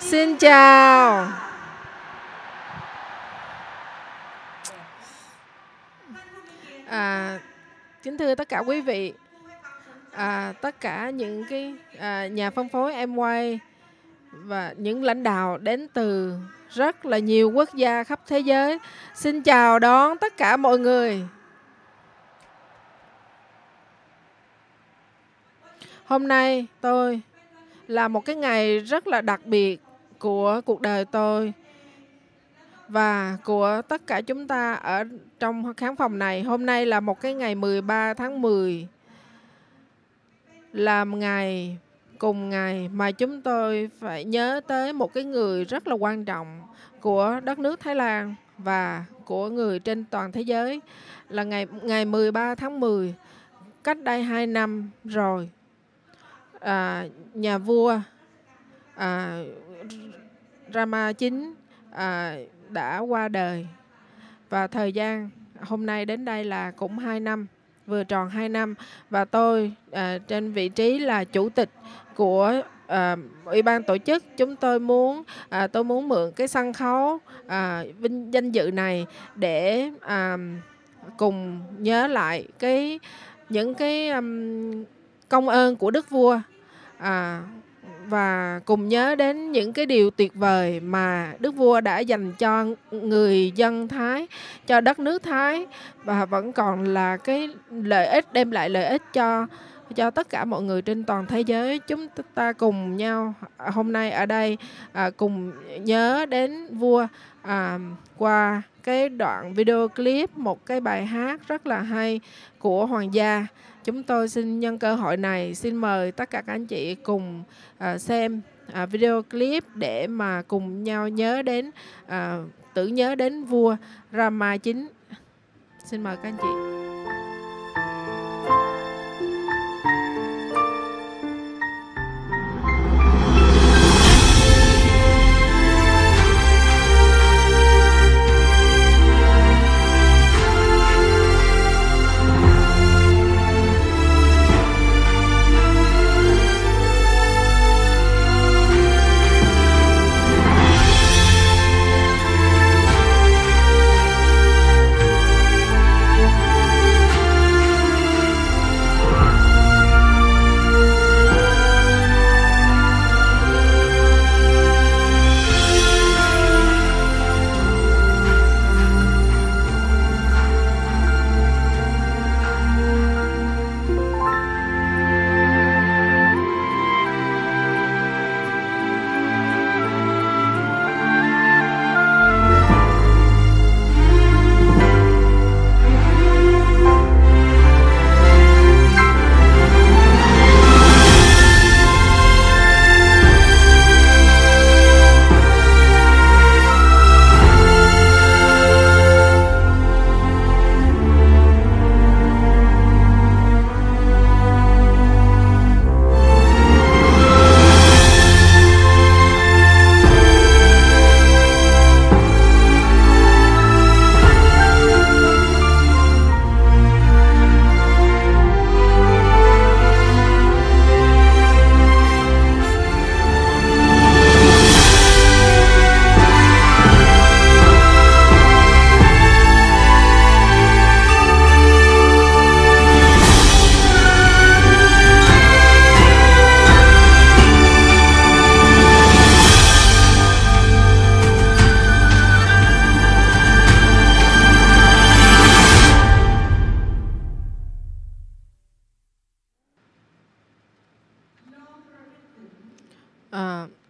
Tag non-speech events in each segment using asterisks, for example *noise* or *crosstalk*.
Xin chào. À, kính thưa tất cả quý vị, à, tất cả những cái à, nhà phân phối Amway và những lãnh đạo đến từ rất là nhiều quốc gia khắp thế giới. Xin chào đón tất cả mọi người. Hôm nay tôi là một cái ngày rất là đặc biệt của cuộc đời tôi và của tất cả chúng ta ở trong khán phòng này. Hôm nay là một cái ngày 13 tháng 10 là ngày cùng ngày mà chúng tôi phải nhớ tới một cái người rất là quan trọng của đất nước Thái Lan và của người trên toàn thế giới là ngày ngày 13 tháng 10 cách đây 2 năm rồi à, nhà vua à, Rama chín à, đã qua đời. Và thời gian hôm nay đến đây là cũng 2 năm vừa tròn 2 năm. Và tôi à, trên vị trí là chủ tịch của à, ủy ban tổ chức. Chúng tôi muốn à, tôi muốn mượn cái sân khấu à, vinh danh dự này để à, cùng nhớ lại cái những cái um, công ơn của đức vua. À, và cùng nhớ đến những cái điều tuyệt vời mà đức vua đã dành cho người dân thái cho đất nước thái. Và vẫn còn là cái lợi ích đem lại lợi ích cho cho tất cả mọi người trên toàn thế giới. Chúng ta cùng nhau hôm nay ở đây à, cùng nhớ đến vua à, qua cái đoạn video clip một cái bài hát rất là hay của hoàng gia chúng tôi xin nhân cơ hội này xin mời tất cả các anh chị cùng uh, xem uh, video clip để mà cùng nhau nhớ đến uh, tưởng nhớ đến vua Rama chín xin mời các anh chị.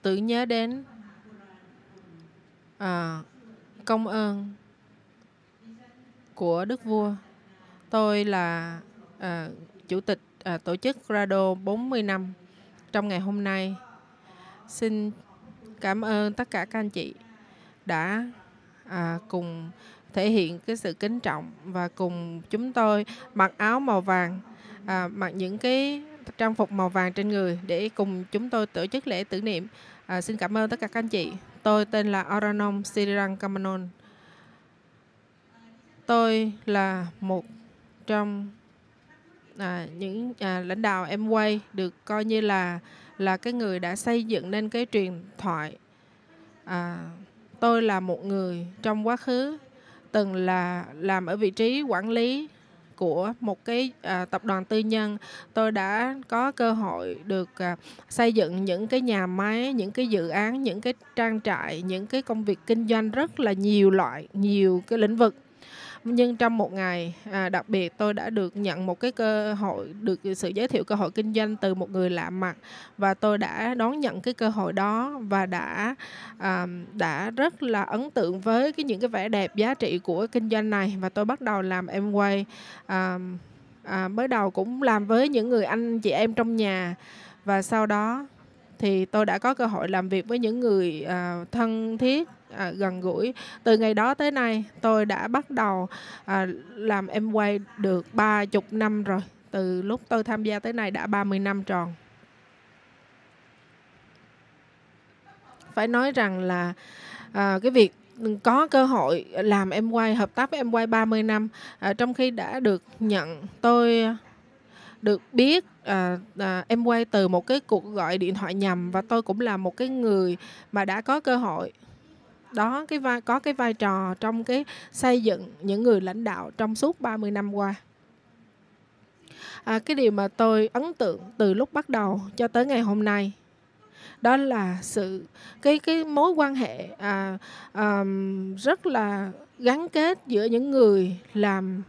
Tự nhớ đến à, công ơn của đức vua tôi là à, chủ tịch à, tổ chức Rado 40 năm trong ngày hôm nay. Xin cảm ơn tất cả các anh chị đã à, cùng thể hiện cái sự kính trọng và cùng chúng tôi mặc áo màu vàng, à, mặc những cái trang phục màu vàng trên người để cùng chúng tôi tổ chức lễ tưởng niệm. À, xin cảm ơn tất cả các anh chị. Tôi tên là Oranom Sirirang Kamanon. Tôi là một trong à, những à, lãnh đạo em quay được coi như là là cái người đã xây dựng nên cái truyền thoại à, tôi là một người trong quá khứ từng là làm ở vị trí quản lý của một cái à, tập đoàn tư nhân. Tôi đã có cơ hội được à, xây dựng những cái nhà máy những cái dự án những cái trang trại những cái công việc kinh doanh rất là nhiều loại nhiều cái lĩnh vực nhưng trong một ngày à, đặc biệt tôi đã được nhận một cái cơ hội được sự giới thiệu cơ hội kinh doanh từ một người lạ mặt và tôi đã đón nhận cái cơ hội đó và đã à, đã rất là ấn tượng với cái những cái vẻ đẹp giá trị của kinh doanh này và tôi bắt đầu làm em quay. À, à, mới đầu cũng làm với những người anh chị em trong nhà và sau đó thì tôi đã có cơ hội làm việc với những người à, thân thiết à, gần gũi. Từ ngày đó tới nay tôi đã bắt đầu à, làm em quay được ba chục năm rồi. Từ lúc tôi tham gia tới nay đã 30 năm tròn. Phải nói rằng là à, cái việc có cơ hội làm em quay hợp tác với em quay 30 năm à, trong khi đã được nhận tôi được biết à, à, em quay từ một cái cuộc gọi điện thoại nhầm và tôi cũng là một cái người mà đã có cơ hội đó cái vai có cái vai trò trong cái xây dựng những người lãnh đạo trong suốt 30 năm qua. À, cái điều mà tôi ấn tượng từ lúc bắt đầu cho tới ngày hôm nay đó là sự cái cái mối quan hệ à, à, rất là gắn kết giữa những người làm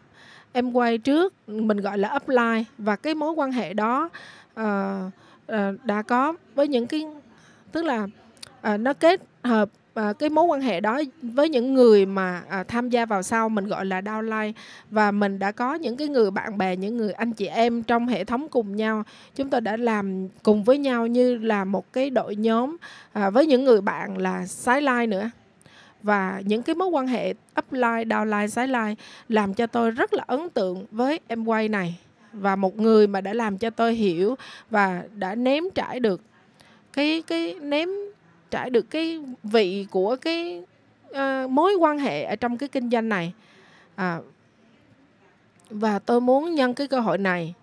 em quay trước mình gọi là upline và cái mối quan hệ đó à, à, đã có với những cái tức là à, nó kết hợp à, cái mối quan hệ đó với những người mà à, tham gia vào sau mình gọi là downline và mình đã có những cái người bạn bè những người anh chị em trong hệ thống cùng nhau. Chúng tôi đã làm cùng với nhau như là một cái đội nhóm à, với những người bạn là sideline nữa. Và những cái mối quan hệ upline, downline, sideline làm cho tôi rất là ấn tượng với em quay này và một người mà đã làm cho tôi hiểu và đã ném trải được cái cái ném trải được cái vị của cái uh, mối quan hệ ở trong cái kinh doanh này. À, và tôi muốn nhân cái cơ hội này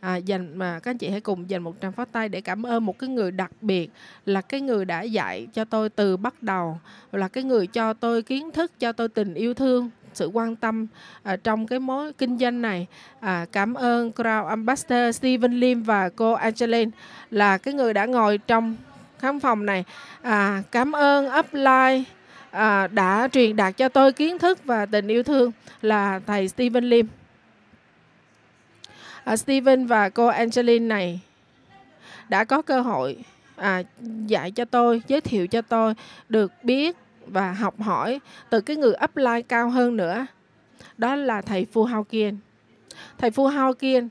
à, dành mà các anh chị hãy cùng dành một tràng phát tay để cảm ơn một cái người đặc biệt là cái người đã dạy cho tôi từ bắt đầu là cái người cho tôi kiến thức cho tôi tình yêu thương sự quan tâm à, trong cái mối kinh doanh này. À, cảm ơn Crown Ambassador Stephen Lim và cô Angeline là cái người đã ngồi trong khám phòng này. À, cảm ơn upline à, đã truyền đạt cho tôi kiến thức và tình yêu thương là thầy Steven Lim. À, Steven và cô Angeline này đã có cơ hội à, dạy cho tôi giới thiệu cho tôi được biết và học hỏi từ cái người upline cao hơn nữa. Đó là thầy Phu Hao Kiên. Thầy Phu Hao Kiên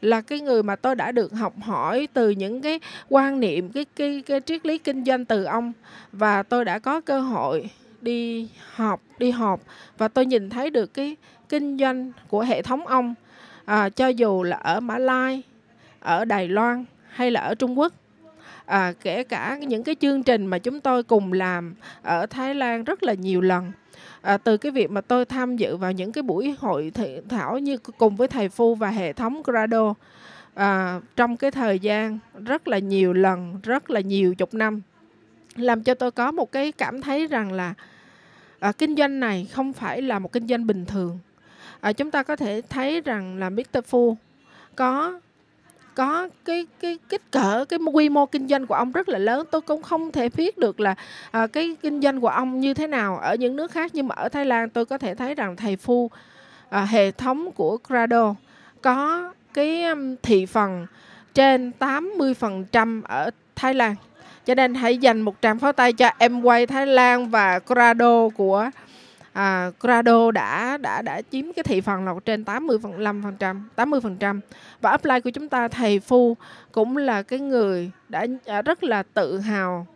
là cái người mà tôi đã được học hỏi từ những cái quan niệm cái cái cái triết lý kinh doanh từ ông. Và tôi đã có cơ hội đi học đi họp và tôi nhìn thấy được cái kinh doanh của hệ thống ông. À, cho dù là ở Mã Lai ở Đài Loan hay là ở Trung Quốc. À, kể cả những cái chương trình mà chúng tôi cùng làm ở Thái Lan rất là nhiều lần à, từ cái việc mà tôi tham dự vào những cái buổi hội thảo như cùng với thầy Phu và hệ thống Grado à, trong cái thời gian rất là nhiều lần rất là nhiều chục năm làm cho tôi có một cái cảm thấy rằng là à, kinh doanh này không phải là một kinh doanh bình thường à, chúng ta có thể thấy rằng là Mr. Phu có có cái cái kích cỡ cái quy mô kinh doanh của ông rất là lớn. Tôi cũng không thể biết được là à, cái kinh doanh của ông như thế nào ở những nước khác nhưng mà ở Thái Lan tôi có thể thấy rằng thầy phu à, hệ thống của Grado có cái um, thị phần trên 80% ở Thái Lan. Cho nên hãy dành một tràng pháo tay cho em quay Thái Lan và Grado của à, Grado đã đã đã chiếm cái thị phần là trên 85%, 80% và upline của chúng ta thầy Phu cũng là cái người đã à, rất là tự hào.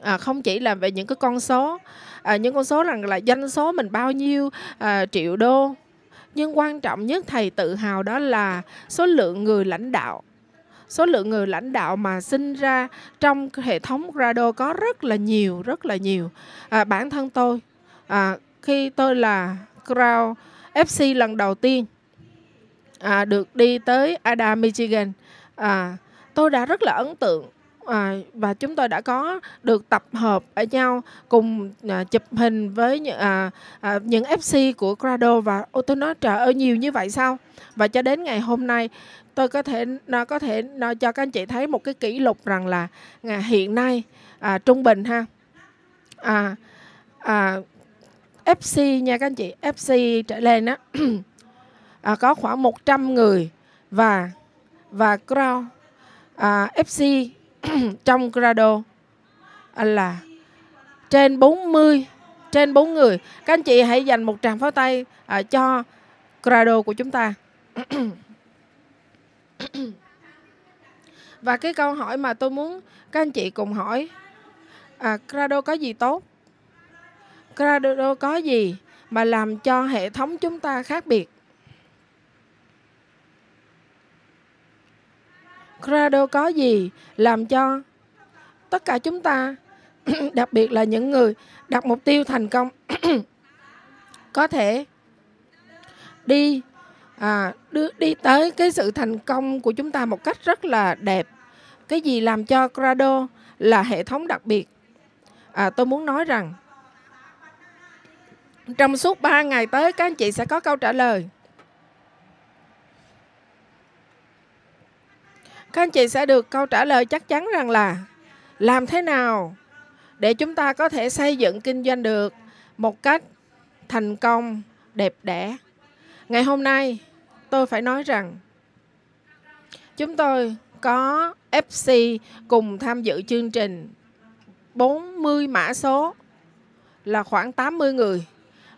À, không chỉ là về những cái con số à, những con số rằng là doanh số mình bao nhiêu à, triệu đô. Nhưng quan trọng nhất thầy tự hào đó là số lượng người lãnh đạo. Số lượng người lãnh đạo mà sinh ra trong hệ thống Grado có rất là nhiều rất là nhiều. À, bản thân tôi à, khi tôi là Crown FC lần đầu tiên à, được đi tới Ada, Michigan, à, tôi đã rất là ấn tượng à, và chúng tôi đã có được tập hợp ở nhau cùng à, chụp hình với những, à, à, những FC của Grado và ô tôi nói trời ơi nhiều như vậy sao? Và cho đến ngày hôm nay tôi có thể nó có thể nó cho các anh chị thấy một cái kỷ lục rằng là à, hiện nay à, trung bình ha. À, à, FC nha các anh chị FC trở lên á *clears throat* à, có khoảng 100 người và và crowd à, FC *clears throat* trong Grado à, là trên 40 trên 4 người. Các anh chị hãy dành một tràng pháo tay à, cho Grado của chúng ta. *clears throat* Và cái câu hỏi mà tôi muốn các anh chị cùng hỏi à, Grado có gì tốt? Gradle có gì mà làm cho hệ thống chúng ta khác biệt? Gradle có gì làm cho tất cả chúng ta, *coughs* đặc biệt là những người đặt mục tiêu thành công, *coughs* có thể đi à, đưa, đi tới cái sự thành công của chúng ta một cách rất là đẹp. Cái gì làm cho Gradle là hệ thống đặc biệt? À, tôi muốn nói rằng trong suốt 3 ngày tới, các anh chị sẽ có câu trả lời. các anh chị sẽ được câu trả lời chắc chắn rằng là làm thế nào để chúng ta có thể xây dựng kinh doanh được một cách thành công, đẹp đẽ. Ngày hôm nay, tôi phải nói rằng chúng tôi có FC cùng tham dự chương trình. 40 mã số là khoảng 80 người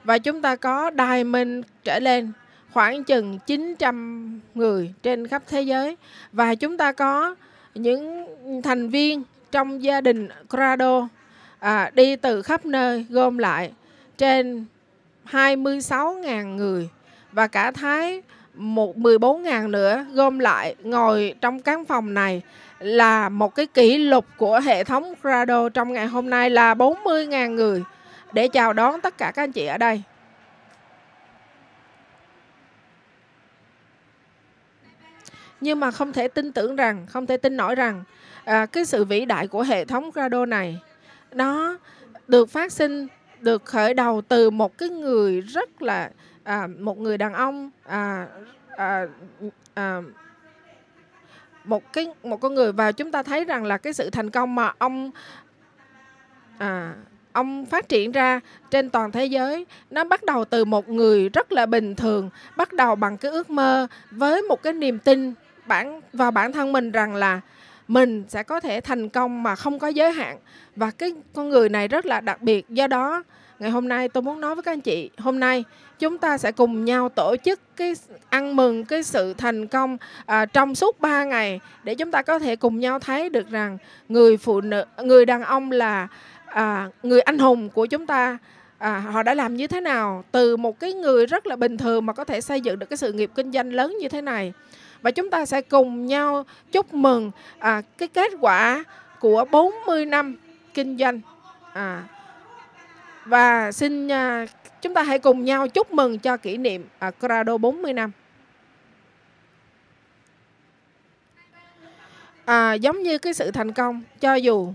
và chúng ta có Diamond trở lên khoảng chừng 900 người trên khắp thế giới. Và chúng ta có những thành viên trong gia đình Crado à, đi từ khắp nơi gom lại trên 26.000 người. Và cả Thái một 14.000 nữa gom lại ngồi trong căn phòng này là một cái kỷ lục của hệ thống Crado trong ngày hôm nay là 40.000 người để chào đón tất cả các anh chị ở đây. nhưng mà không thể tin tưởng rằng không thể tin nổi rằng à, cái sự vĩ đại của hệ thống Grado này nó được phát sinh được khởi đầu từ một cái người rất là à, một người đàn ông à, à, à, một cái một con người và chúng ta thấy rằng là cái sự thành công mà ông à, ông phát triển ra trên toàn thế giới. Nó bắt đầu từ một người rất là bình thường bắt đầu bằng cái ước mơ với một cái niềm tin bản vào bản thân mình rằng là mình sẽ có thể thành công mà không có giới hạn. Và cái con người này rất là đặc biệt. Do đó ngày hôm nay tôi muốn nói với các anh chị hôm nay chúng ta sẽ cùng nhau tổ chức cái ăn mừng cái sự thành công à, trong suốt 3 ngày để chúng ta có thể cùng nhau thấy được rằng người phụ nữ người đàn ông là à, người anh hùng của chúng ta à, họ đã làm như thế nào? Từ một cái người rất là bình thường mà có thể xây dựng được cái sự nghiệp kinh doanh lớn như thế này. Và chúng ta sẽ cùng nhau chúc mừng à, cái kết quả của 40 năm kinh doanh. À, và xin à, chúng ta hãy cùng nhau chúc mừng cho kỷ niệm à, Crado 40 năm. À, giống như cái sự thành công cho dù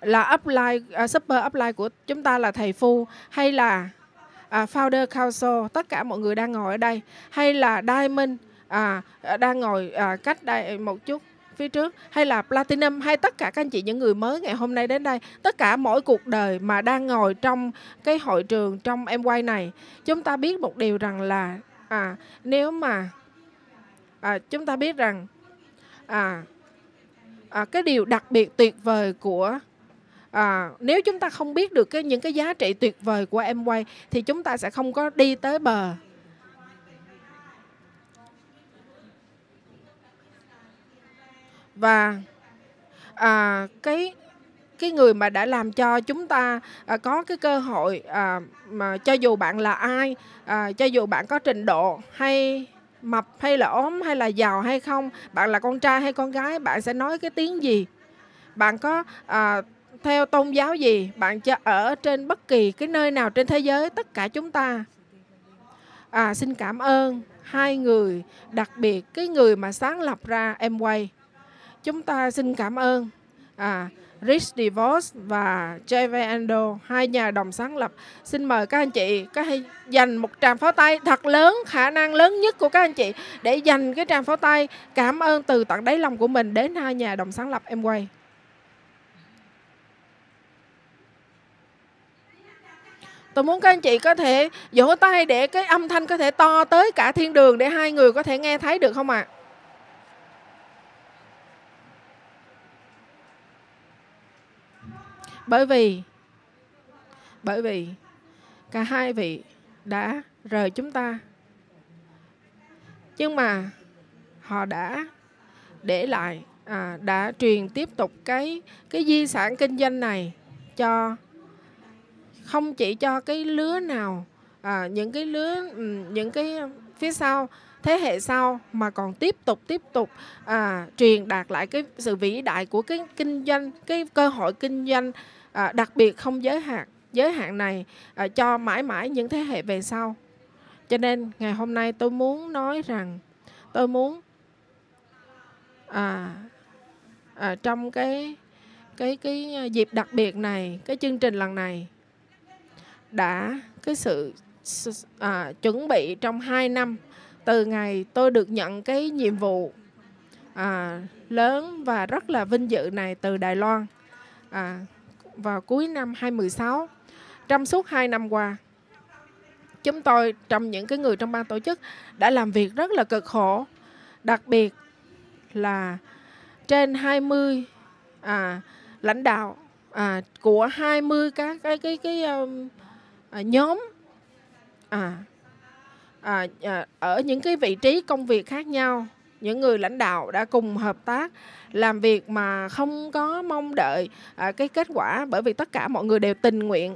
là upline uh, à, super upline của chúng ta là thầy phu hay là uh, founder council tất cả mọi người đang ngồi ở đây hay là diamond à, đang ngồi à, cách đây một chút phía trước hay là platinum hay tất cả các anh chị những người mới ngày hôm nay đến đây tất cả mỗi cuộc đời mà đang ngồi trong cái hội trường trong em quay này chúng ta biết một điều rằng là à nếu mà à, chúng ta biết rằng à, à cái điều đặc biệt tuyệt vời của à, nếu chúng ta không biết được cái những cái giá trị tuyệt vời của em quay thì chúng ta sẽ không có đi tới bờ. Và à, cái cái người mà đã làm cho chúng ta à, có cái cơ hội à, mà cho dù bạn là ai à, cho dù bạn có trình độ hay mập hay là ốm hay là giàu hay không bạn là con trai hay con gái bạn sẽ nói cái tiếng gì? Bạn có à, theo tôn giáo gì bạn cho ở trên bất kỳ cái nơi nào trên thế giới tất cả chúng ta à, xin cảm ơn hai người đặc biệt cái người mà sáng lập ra em quay chúng ta xin cảm ơn à, Rich DeVos và JV Ando, hai nhà đồng sáng lập. Xin mời các anh chị các hãy dành một tràng pháo tay thật lớn, khả năng lớn nhất của các anh chị để dành cái tràng pháo tay cảm ơn từ tận đáy lòng của mình đến hai nhà đồng sáng lập em quay. Tôi muốn các anh chị có thể vỗ tay để cái âm thanh có thể to tới cả thiên đường để hai người có thể nghe thấy được không ạ? À? Bởi vì bởi vì cả hai vị đã rời chúng ta. Nhưng mà họ đã để lại à, đã truyền tiếp tục cái cái di sản kinh doanh này cho không chỉ cho cái lứa nào à, những cái lứa ừ, những cái phía sau thế hệ sau mà còn tiếp tục tiếp tục à, truyền đạt lại cái sự vĩ đại của cái kinh doanh cái cơ hội kinh doanh à, đặc biệt không giới hạn giới hạn này à, cho mãi mãi những thế hệ về sau. Cho nên ngày hôm nay tôi muốn nói rằng tôi muốn à, à trong cái cái cái à, dịp đặc biệt này cái chương trình lần này đã cái sự à, chuẩn bị trong 2 năm từ ngày tôi được nhận cái nhiệm vụ à, lớn và rất là vinh dự này từ Đài Loan à, vào cuối năm 2016. Trong suốt 2 năm qua, chúng tôi trong những cái người trong ban tổ chức đã làm việc rất là cực khổ, đặc biệt là trên 20 à, lãnh đạo à, của 20 các cái cái cái um, à, nhóm. À, à, à, ở những cái vị trí công việc khác nhau những người lãnh đạo đã cùng hợp tác làm việc mà không có mong đợi à, cái kết quả bởi vì tất cả mọi người đều tình nguyện.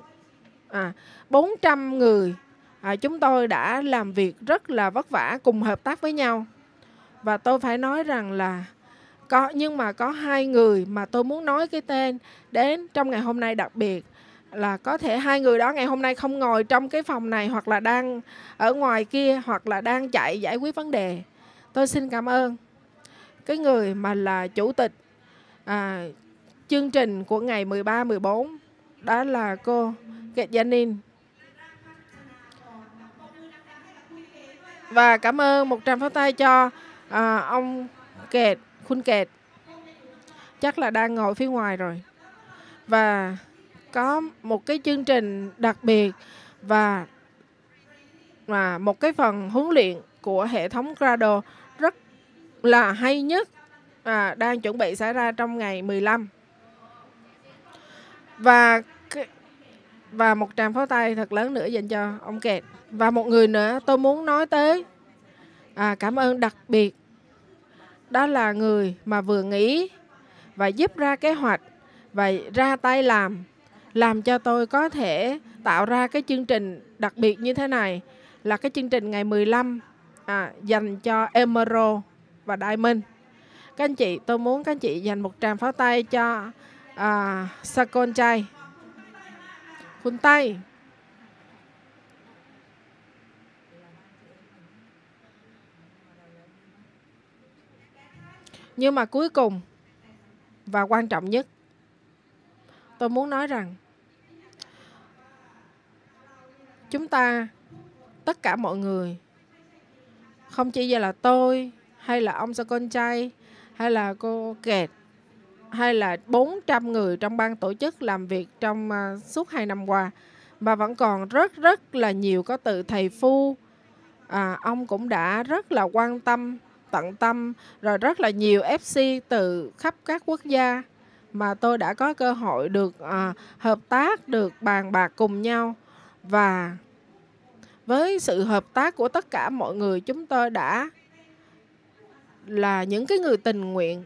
À, 400 người à, chúng tôi đã làm việc rất là vất vả cùng hợp tác với nhau. Và tôi phải nói rằng là có nhưng mà có hai người mà tôi muốn nói cái tên đến trong ngày hôm nay đặc biệt là có thể hai người đó ngày hôm nay không ngồi trong cái phòng này hoặc là đang ở ngoài kia hoặc là đang chạy giải quyết vấn đề. Tôi xin cảm ơn cái người mà là chủ tịch à, chương trình của ngày 13 14 đó là cô Kệt Janin và cảm ơn một tràng pháo tay cho à, ông Kệt Khun Kệt chắc là đang ngồi phía ngoài rồi. Và có một cái chương trình đặc biệt và và một cái phần huấn luyện của hệ thống Grado rất là hay nhất à, đang chuẩn bị xảy ra trong ngày 15 và và một tràng pháo tay thật lớn nữa dành cho ông kẹt. Và một người nữa tôi muốn nói tới à, cảm ơn đặc biệt. Đó là người mà vừa nghĩ và giúp ra kế hoạch và ra tay làm làm cho tôi có thể tạo ra cái chương trình đặc biệt như thế này là cái chương trình ngày 15 à, dành cho Emerald và Diamond. Các anh chị, tôi muốn các anh chị dành một tràng pháo tay cho à, Sakon Chai. Khun tay. Nhưng mà cuối cùng và quan trọng nhất tôi muốn nói rằng chúng ta tất cả mọi người không chỉ là tôi hay là ông sa con trai hay là cô kẹt hay là 400 người trong ban tổ chức làm việc trong uh, suốt 2 năm qua mà vẫn còn rất rất là nhiều có từ thầy phu. À, ông cũng đã rất là quan tâm tận tâm rồi rất là nhiều FC từ khắp các quốc gia mà tôi đã có cơ hội được à, hợp tác được bàn bạc cùng nhau. Và với sự hợp tác của tất cả mọi người chúng tôi đã là những cái người tình nguyện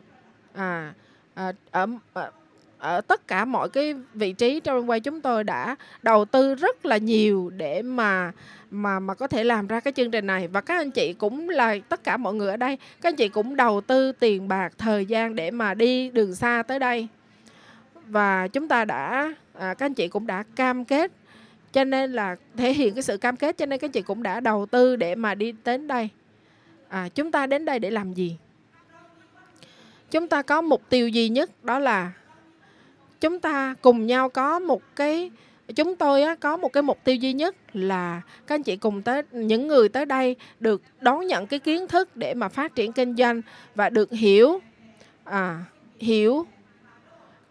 à, à ở, ở ở tất cả mọi cái vị trí trong quay chúng tôi đã đầu tư rất là nhiều để mà mà mà có thể làm ra cái chương trình này. Và các anh chị cũng là tất cả mọi người ở đây các anh chị cũng đầu tư tiền bạc thời gian để mà đi đường xa tới đây. Và chúng ta đã à, các anh chị cũng đã cam kết cho nên là thể hiện cái sự cam kết cho nên các anh chị cũng đã đầu tư để mà đi đến đây. À, chúng ta đến đây để làm gì? Chúng ta có mục tiêu duy nhất đó là chúng ta cùng nhau có một cái chúng tôi á, có một cái mục tiêu duy nhất là các anh chị cùng tới những người tới đây được đón nhận cái kiến thức để mà phát triển kinh doanh và được hiểu à, hiểu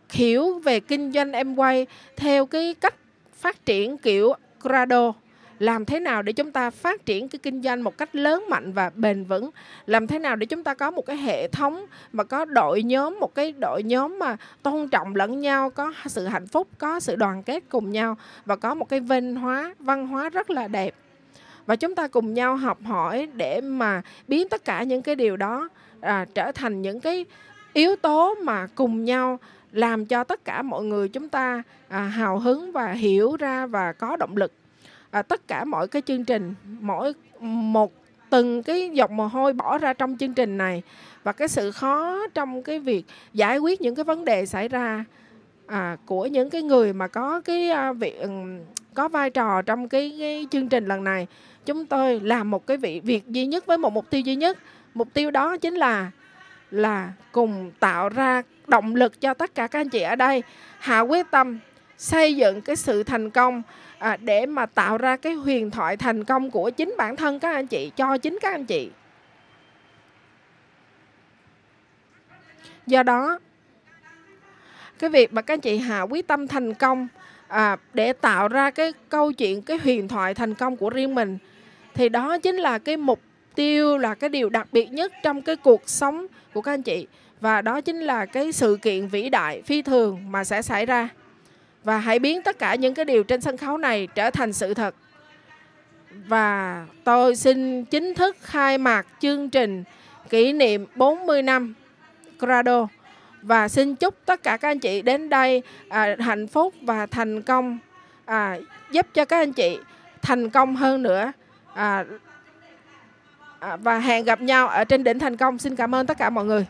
hiểu về kinh doanh em quay theo cái cách phát triển kiểu Grado làm thế nào để chúng ta phát triển cái kinh doanh một cách lớn mạnh và bền vững? Làm thế nào để chúng ta có một cái hệ thống mà có đội nhóm một cái đội nhóm mà tôn trọng lẫn nhau có sự hạnh phúc có sự đoàn kết cùng nhau và có một cái văn hóa văn hóa rất là đẹp. Và chúng ta cùng nhau học hỏi để mà biến tất cả những cái điều đó à, trở thành những cái yếu tố mà cùng nhau làm cho tất cả mọi người chúng ta à, hào hứng và hiểu ra và có động lực à, tất cả mọi cái chương trình mỗi một từng cái dọc mồ hôi bỏ ra trong chương trình này và cái sự khó trong cái việc giải quyết những cái vấn đề xảy ra à, của những cái người mà có cái à, việc có vai trò trong cái, cái chương trình lần này chúng tôi làm một cái vị việc duy nhất với một mục tiêu duy nhất. Mục tiêu đó chính là là cùng tạo ra động lực cho tất cả các anh chị ở đây hạ quyết tâm xây dựng cái sự thành công à, để mà tạo ra cái huyền thoại thành công của chính bản thân các anh chị cho chính các anh chị. Do đó cái việc mà các anh chị hạ quyết tâm thành công à, để tạo ra cái câu chuyện cái huyền thoại thành công của riêng mình thì đó chính là cái mục tiêu là cái điều đặc biệt nhất trong cái cuộc sống của các anh chị. Và đó chính là cái sự kiện vĩ đại phi thường mà sẽ xảy ra và hãy biến tất cả những cái điều trên sân khấu này trở thành sự thật. Và tôi xin chính thức khai mạc chương trình kỷ niệm 40 năm Grado. Và xin chúc tất cả các anh chị đến đây à, hạnh phúc và thành công à, giúp cho các anh chị thành công hơn nữa. À, à, và hẹn gặp nhau ở trên đỉnh thành công. Xin cảm ơn tất cả mọi người.